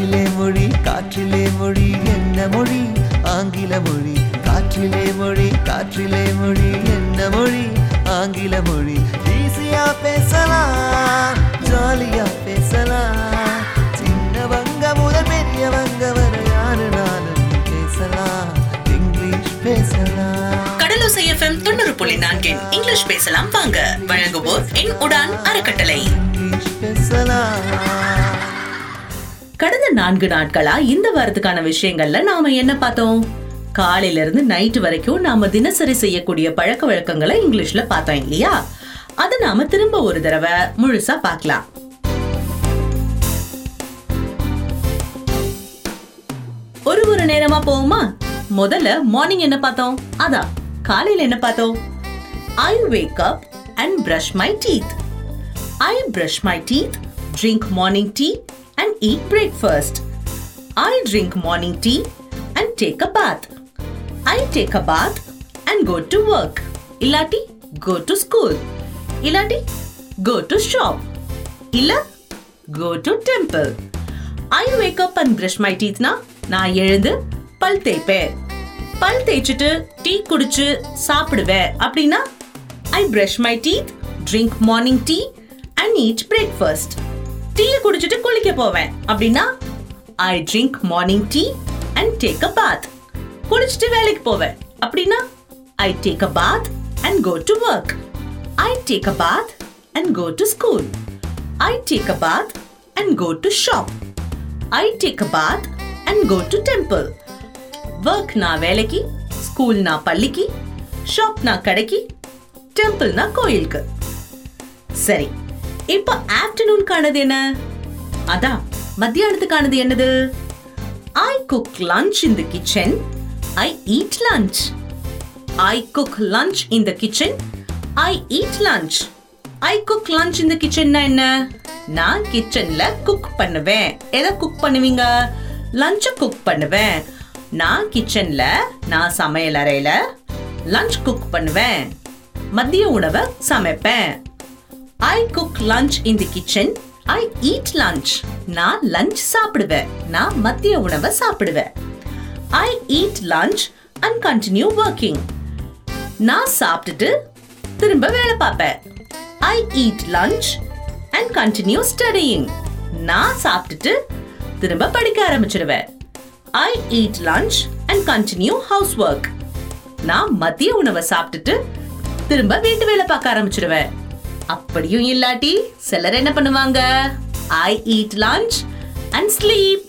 காற்றிலே மொழி காற்றிலே மொழி என்ன மொழி? ஆங்கில மொழி. காற்றிலே மொழி காற்றிலே மொழி என்ன மொழி? ஆங்கில மொழி. ஈஸியா பேசலாம் ஜாலியா பேசலாம். சின்னவங்க முதல் பெரியவங்க வரை யாரு நானும் பேசலாம் இங்கிலீஷ் பேசலாம். கடலோசை எஃப்எம் தொண்ணூறு புள்ளி நான்கின் இங்கிலீஷ் பேசலாம் வாங்க. வழங்குவோர் என் உடான் அறக்கட்டளை. இங்கிலீஷ் பேசலாம். கடந்த நான்கு நாட்களா இந்த வாரத்துக்கான விஷயங்கள்ல நாம என்ன பார்த்தோம்? காலையில இருந்து நைட் வரைக்கும் நாம தினசரி செய்யக்கூடிய பழக்க வழக்கங்களை இங்கிலீஷ்ல பார்த்தோம் இல்லையா? அத நாம திரும்ப ஒரு தடவை முழுசா பார்க்கலாம். ஒரு ஒரு நேரமா போவோமா? முதல்ல மார்னிங் என்ன பார்த்தோம்? அதான் காலையில என்ன பார்த்தோம்? I wake up and brush my teeth I brush my teeth drink morning tea and eat breakfast. I drink morning tea and take a bath. I take a bath and go to work. Ilati, go to school. Ilati, go to shop. Illa, go to temple. I wake up and brush my teeth na நான் எழுந்து பல் தேய்ப்பேன் பல் தேய்ச்சிட்டு tea குடிச்சு சாப்பிடுவேன் அப்படின்னா I brush my teeth drink morning tea and eat breakfast டீயை குடிச்சிட்டு குளிக்க போவேன். அப்படின்னா I drink morning tea and take a bath குளிச்சிட்டு வேலைக்கு போவேன். அப்படின்னா I take a bath and go to work I take a bath and go to school I take a bath and go to shop I take a bath and go to temple work நான் வேலைக்கு school நான் பள்ளிக்கு shop நான் கடைக்கு temple நான் கோயிலுக்கு. சரி இப்போ ஆஃப்டர்நூன்கானது என்ன? அதான் மத்தியானத்துக்கானது என்னது? I cook lunch in the kitchen I eat lunch I cook lunch in the kitchen I eat lunch I cook lunch in the கிச்சன்னா என்ன? நான் கிச்சன்ல குக் பண்ணுவேன். எதை குக் பண்ணுவீங்க? லஞ்ச குக் பண்ணுவேன். நான் கிச்சன்ல நான் சமையல் அறையில லஞ்ச் குக் பண்ணுவேன். மதிய உணவை சமைப்பேன். I cook lunch in the kitchen I eat lunch நான் லஞ்ச் சாப்பிடுவேன். நான் மதிய உணவை சாப்பிடுவேன். I eat lunch and continue working நான் சாப்பிட்டுட்டு திரும்ப வேலை பார்ப்பேன். I eat lunch and continue studying நான் சாப்பிட்டுட்டு திரும்ப படிக்க ஆரம்பிச்சிடுவேன். I eat lunch and continue house work நான் மதிய உணவை சாப்பிட்டுட்டு திரும்ப வீட்டு வேலை பார்க்க ஆரம்பிச்சிடுவேன். அப்படியும் இல்லாட்டி சிலர் என்ன பண்ணுவாங்க? I eat lunch and sleep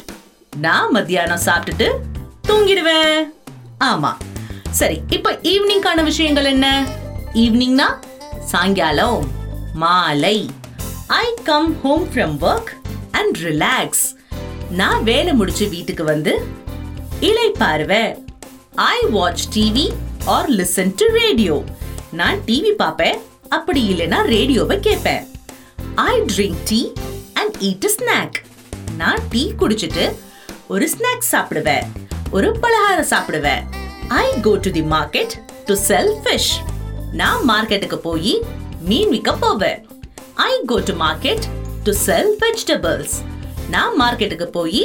நான் மத்தியானம் சாப்பிட்டுட்டு தூங்கிடுவேன். ஆமா. சரி இப்போ ஈவினிங்கான விஷயங்கள் என்ன? ஈவினிங்னா சாயங்காலம் மாலை. I come home from work and relax நான் வேலை முடிச்சு வீட்டுக்கு வந்து இலை பார்வை I watch TV or listen to radio நான் டிவி பார்ப்பேன். அப்படி இல்லைன்னா ரேடியோவை கேட்பேன். I drink tea and eat snack நான் டீ குடிச்சிட்டு ஒரு ஸ்நாக் சாப்பிடுவேன். ஒரு பலகாரம் சாப்பிடுவேன். I go to the market to sell fish நான் மார்க்கெட்டுக்கு போய் மீன் விற்க போவேன். I go to market to sell vegetables நான் மார்க்கெட்டுக்கு போய்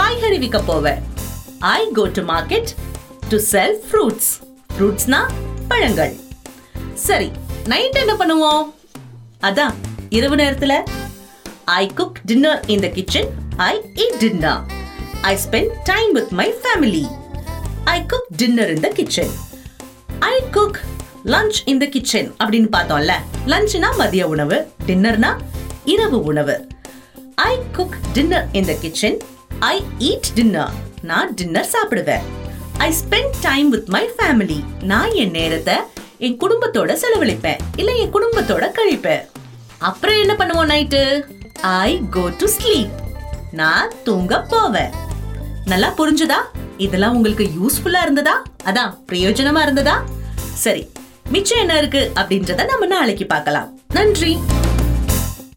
காய்கறி விற்க போவேன். I go to market to sell fruits ஃப்ரூட்ஸ்னா பழங்கள். சரி நைட் என்ன பண்ணுவோம்? அதான் இரவு நேரத்துல I cook dinner in the kitchen I eat dinner I spend time with my family I cook dinner in the kitchen I cook lunch in the kitchen அப்படின்னு பார்த்தோம்ல. லஞ்ச்னா மதிய உணவு டின்னர்னா இரவு உணவு. I cook dinner in the kitchen I eat dinner நான் dinner சாப்பிடுவேன். I spend time with my family நான் என் நேரத்தை என் குடும்பத்தோட செலவழிப்பேன் இல்ல என் குடும்பத்தோட கழிப்பேன். அப்புறம் என்ன பண்ணுவோம் night I go to sleep நான் தூங்க போவேன். நல்லா புரிஞ்சுதா? இதெல்லாம் உங்களுக்கு யூஸ்ஃபுல்லா இருந்ததா? அதான் பிரயோஜனமா இருந்ததா? சரி மிச்சம் என்ன இருக்கு அப்படின்றத நம்ம நாளைக்கு பார்க்கலாம். நன்றி.